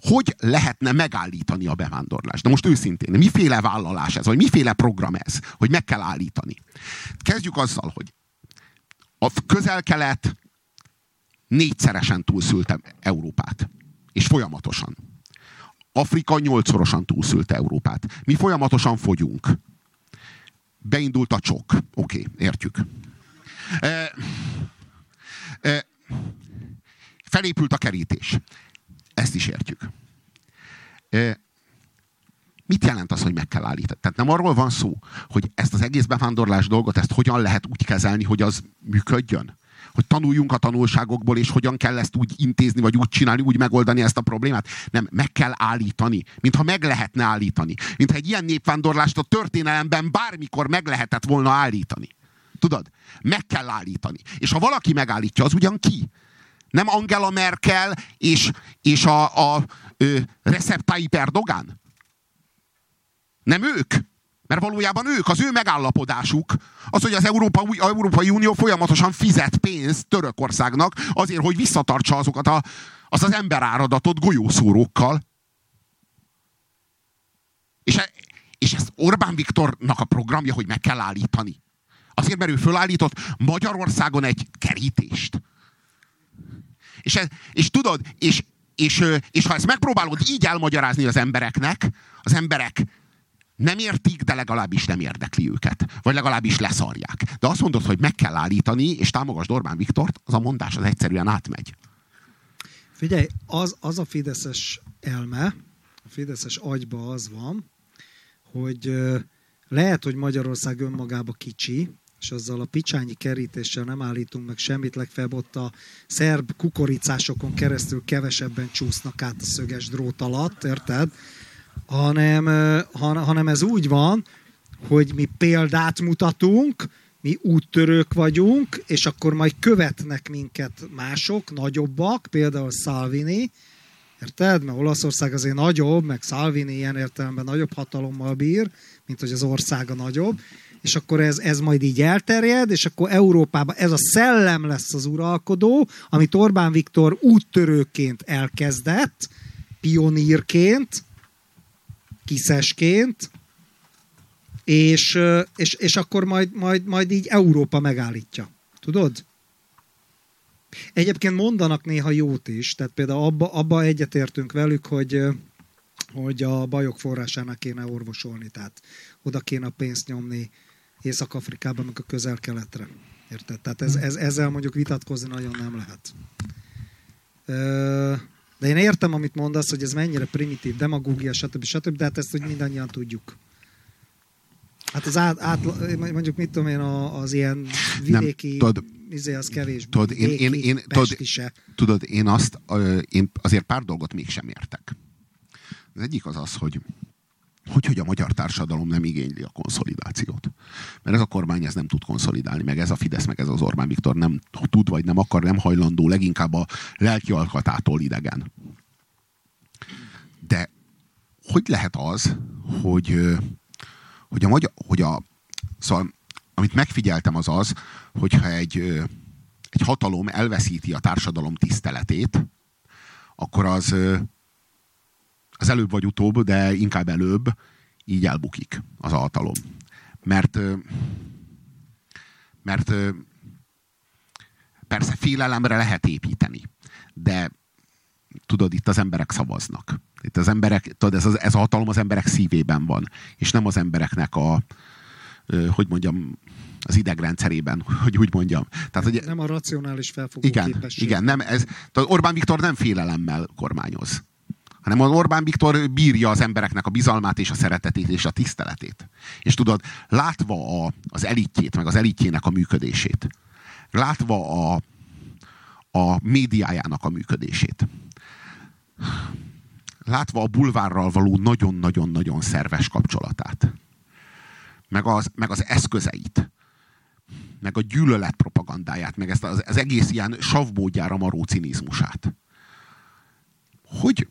Hogy lehetne megállítani a bevándorlást? De most őszintén, miféle vállalás ez, vagy miféle program ez, hogy meg kell állítani? Kezdjük azzal, hogy a közel-kelet négyszeresen túlszülte Európát. És folyamatosan. Afrika nyolcszorosan túlszülte Európát. Mi folyamatosan fogyunk. Beindult a csok. Oké, okay, értjük. Felépült a kerítés. Ezt is értjük. Mit jelent az, hogy meg kell állítani? Tehát nem arról van szó, hogy ezt az egész bevándorlás dolgot, ezt hogyan lehet úgy kezelni, hogy az működjön? Hogy tanuljunk a tanulságokból, és hogyan kell ezt úgy intézni, vagy úgy csinálni, úgy megoldani ezt a problémát. Nem, meg kell állítani. Mintha meg lehetne állítani. Mintha egy ilyen népvándorlást a történelemben bármikor meg lehetett volna állítani. Tudod? Meg kell állítani. És ha valaki megállítja, az ugyan ki? Nem Angela Merkel és, és a, a ö, Recep Tayyip Erdogan? Nem ők? Mert valójában ők, az ő megállapodásuk, az, hogy az Európa, Európai Unió folyamatosan fizet pénzt Törökországnak azért, hogy visszatartsa azokat a, az az emberáradatot golyószórókkal. És, e, és ez Orbán Viktornak a programja, hogy meg kell állítani. Azért, mert ő fölállított Magyarországon egy kerítést. És, ez, és tudod, és, és, és ha ezt megpróbálod így elmagyarázni az embereknek, az emberek nem értik, de legalábbis nem érdekli őket. Vagy legalábbis leszarják. De azt mondod, hogy meg kell állítani, és támogasd Orbán Viktort, az a mondás az egyszerűen átmegy. Figyelj, az, az a fideszes elme, a fideszes agyba az van, hogy lehet, hogy Magyarország önmagába kicsi, és azzal a picsányi kerítéssel nem állítunk meg semmit, legfeljebb ott a szerb kukoricásokon keresztül kevesebben csúsznak át a szöges drót alatt, érted? Hanem, hanem ez úgy van, hogy mi példát mutatunk, mi úttörők vagyunk, és akkor majd követnek minket mások, nagyobbak, például Salvini, érted? Mert Olaszország azért nagyobb, meg Salvini ilyen értelemben nagyobb hatalommal bír, mint hogy az országa nagyobb, és akkor ez, ez majd így elterjed, és akkor Európában ez a szellem lesz az uralkodó, amit Orbán Viktor úttörőként elkezdett, pionírként, kiszesként, és, és, és akkor majd, majd, majd így Európa megállítja. Tudod? Egyébként mondanak néha jót is, tehát például abba, abba egyetértünk velük, hogy, hogy a bajok forrásának kéne orvosolni, tehát oda kéne a pénzt nyomni Észak-Afrikában, meg a közel-keletre. Érted? Tehát ez, ez, ezzel mondjuk vitatkozni nagyon nem lehet. De én értem, amit mondasz, hogy ez mennyire primitív, demagógia, stb. stb. De hát ezt hogy mindannyian tudjuk. Hát az át, át mondjuk mit tudom én, az ilyen vidéki nem, tudod, izé az kevés. Tudod, én, én, én, tudod, tudod, én azt, én azért pár dolgot mégsem értek. Az egyik az az, hogy hogy, hogy a magyar társadalom nem igényli a konszolidációt. Mert ez a kormány ez nem tud konszolidálni, meg ez a Fidesz, meg ez az Orbán Viktor nem tud, vagy nem akar, nem hajlandó, leginkább a lelki alkatától idegen. De hogy lehet az, hogy, hogy a magyar, hogy a, szóval, amit megfigyeltem az az, hogyha egy, egy hatalom elveszíti a társadalom tiszteletét, akkor az, az előbb vagy utóbb, de inkább előbb így elbukik az a hatalom. Mert, mert persze félelemre lehet építeni, de tudod, itt az emberek szavaznak. Itt az emberek, tudod, ez, ez a hatalom az emberek szívében van, és nem az embereknek a, hogy mondjam, az idegrendszerében, hogy úgy mondjam. Tehát, hogy, nem a racionális felfogó igen, képesség. Igen, nem, ez, tehát Orbán Viktor nem félelemmel kormányoz hanem az Orbán Viktor bírja az embereknek a bizalmát és a szeretetét és a tiszteletét. És tudod, látva a, az elitjét, meg az elitjének a működését, látva a, a médiájának a működését, látva a bulvárral való nagyon-nagyon-nagyon szerves kapcsolatát, meg az, meg az eszközeit, meg a gyűlölet propagandáját, meg ezt az, az egész ilyen savbódjára maró cinizmusát. Hogy,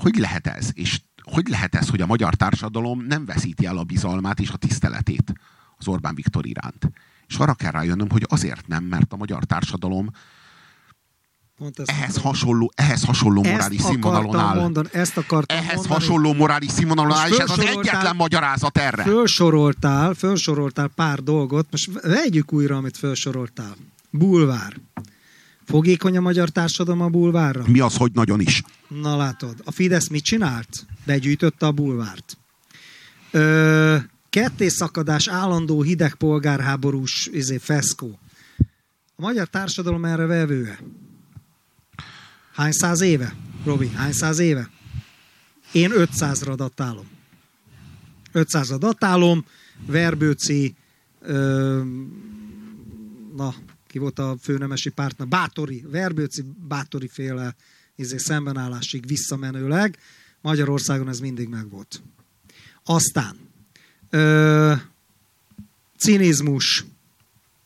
hogy lehet ez? És hogy lehet ez, hogy a magyar társadalom nem veszíti el a bizalmát és a tiszteletét az Orbán Viktor iránt? És arra kell rájönnöm, hogy azért nem, mert a magyar társadalom ehhez hasonló, ehhez hasonló morális színvonalon áll. Mondani, ezt akartam ehhez mondani. hasonló morális színvonalon áll, és ez az egyetlen magyarázat erre. Fölsoroltál, fölsoroltál pár dolgot, most vegyük újra, amit felsoroltál. Bulvár. Fogékony a magyar társadalom a bulvárra? Mi az, hogy nagyon is? Na látod, a Fidesz mit csinált? Begyűjtötte a bulvárt. Ö, kettészakadás, állandó hideg polgárháborús izé, feszkó. A magyar társadalom erre vevője. Hány száz éve? Robi, hány száz éve? Én 500-ra datálom. 500-ra datálom, Verbőci, ö, na, ki volt a főnemesi pártnak, Bátori, Verbőci Bátori féle izé, szembenállásig visszamenőleg. Magyarországon ez mindig megvolt. Aztán ö, cinizmus.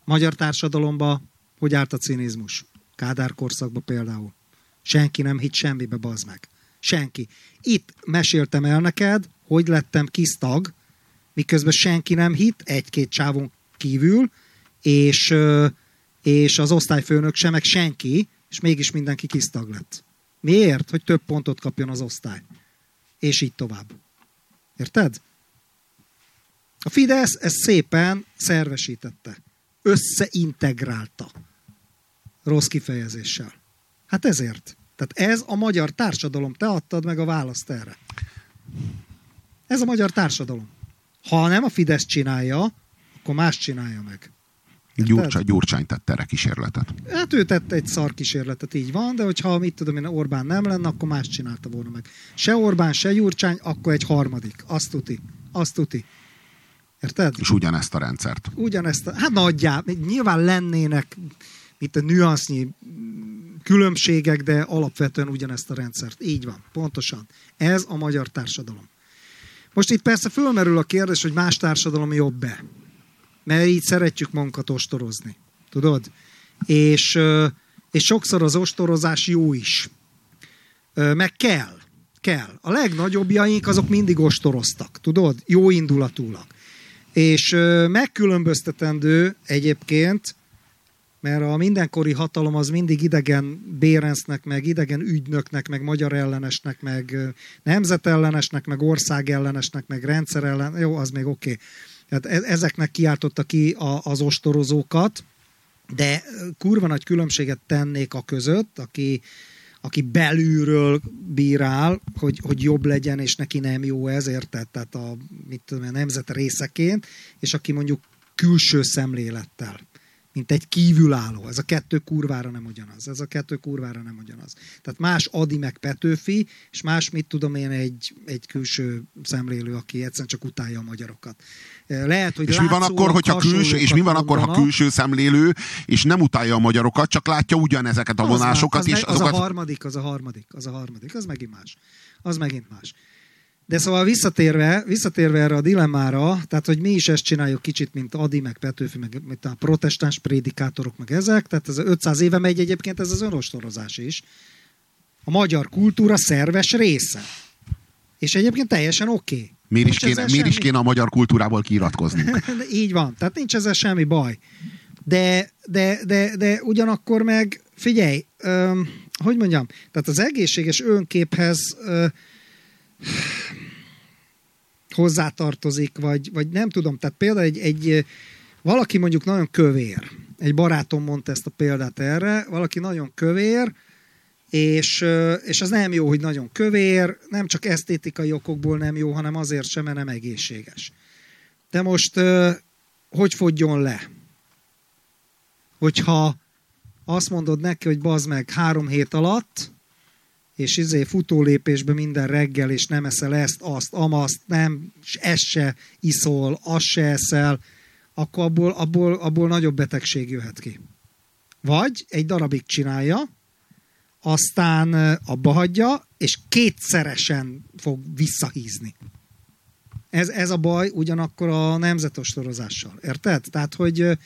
Magyar társadalomba hogy állt a cinizmus? Kádár korszakban például. Senki nem hitt semmibe, bazd meg. Senki. Itt meséltem el neked, hogy lettem kisztag, miközben senki nem hitt, egy-két csávon kívül, és, és az osztályfőnök sem, meg senki, és mégis mindenki kisztag lett. Miért? Hogy több pontot kapjon az osztály. És így tovább. Érted? A Fidesz ezt szépen szervesítette. Összeintegrálta. Rossz kifejezéssel. Hát ezért. Tehát ez a magyar társadalom. Te adtad meg a választ erre. Ez a magyar társadalom. Ha nem a Fidesz csinálja, akkor más csinálja meg. Gyurcsa, Gyurcsány tette erre kísérletet. Hát ő tette egy szar kísérletet, így van, de hogyha mit tudom én, Orbán nem lenne, akkor más csinálta volna meg. Se Orbán, se Gyurcsány, akkor egy harmadik. Azt tuti. Azt tuti. Érted? És ugyanezt a rendszert. Ugyanezt a, hát nagyjából, nyilván lennének itt a nüansznyi különbségek, de alapvetően ugyanezt a rendszert. Így van, pontosan. Ez a magyar társadalom. Most itt persze fölmerül a kérdés, hogy más társadalom jobb-e. Mert így szeretjük magunkat ostorozni. Tudod? És, és sokszor az ostorozás jó is. Meg kell. Kell. A legnagyobbjaink azok mindig ostoroztak. Tudod? Jó indulatúlag. És megkülönböztetendő egyébként mert a mindenkori hatalom az mindig idegen Bérensznek, meg idegen ügynöknek, meg magyar ellenesnek, meg nemzetellenesnek, meg országellenesnek, meg rendszer jó, az még oké. Okay. Tehát e- ezeknek kiáltotta ki a, az ostorozókat, de kurva nagy különbséget tennék a között, aki, aki belülről bírál, hogy, hogy jobb legyen, és neki nem jó ez, érted? Tehát a, mit tudom, a nemzet részeként, és aki mondjuk külső szemlélettel mint egy kívülálló. Ez a kettő kurvára nem ugyanaz. Ez a kettő kurvára nem ugyanaz. Tehát más Adi meg Petőfi, és más, mit tudom én, egy, egy külső szemlélő, aki egyszerűen csak utálja a magyarokat. Lehet, hogy és mi van akkor, hogyha külső, és mi van akkor, ha külső szemlélő, és nem utálja a magyarokat, csak látja ugyanezeket a vonásokat. Az, és az, azokat... az a harmadik, az a harmadik, az a harmadik, az megint más. Az megint más. De szóval visszatérve, visszatérve erre a dilemmára, tehát hogy mi is ezt csináljuk kicsit, mint Adi, meg Petőfi, meg mint a protestáns prédikátorok, meg ezek, tehát ez 500 éve megy egyébként ez az önostorozás is. A magyar kultúra szerves része. És egyébként teljesen oké. Okay. Miért, is kéne, miért is kéne a magyar kultúrából kiiratkozni? Így van, tehát nincs ezzel semmi baj. De, de, de, de ugyanakkor meg, figyelj, öm, hogy mondjam, tehát az egészséges önképhez ö, hozzátartozik, vagy, vagy nem tudom, tehát például egy, egy valaki mondjuk nagyon kövér, egy barátom mondta ezt a példát erre, valaki nagyon kövér, és, és az nem jó, hogy nagyon kövér, nem csak esztétikai okokból nem jó, hanem azért sem, mert nem egészséges. De most hogy fogjon le? Hogyha azt mondod neki, hogy bazd meg három hét alatt, és izé futólépésbe minden reggel, és nem eszel ezt, azt, amaszt, nem, és ezt se iszol, azt se eszel, akkor abból, abból, abból nagyobb betegség jöhet ki. Vagy egy darabig csinálja, aztán abba hagyja, és kétszeresen fog visszahízni. Ez, ez a baj ugyanakkor a nemzetostorozással. Érted? Tehát, hogy,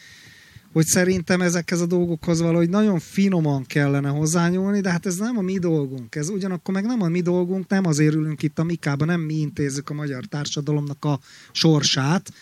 hogy szerintem ezekhez a dolgokhoz valahogy nagyon finoman kellene hozzányúlni, de hát ez nem a mi dolgunk. Ez ugyanakkor meg nem a mi dolgunk, nem azért ülünk itt a Mikában, nem mi intézzük a magyar társadalomnak a sorsát,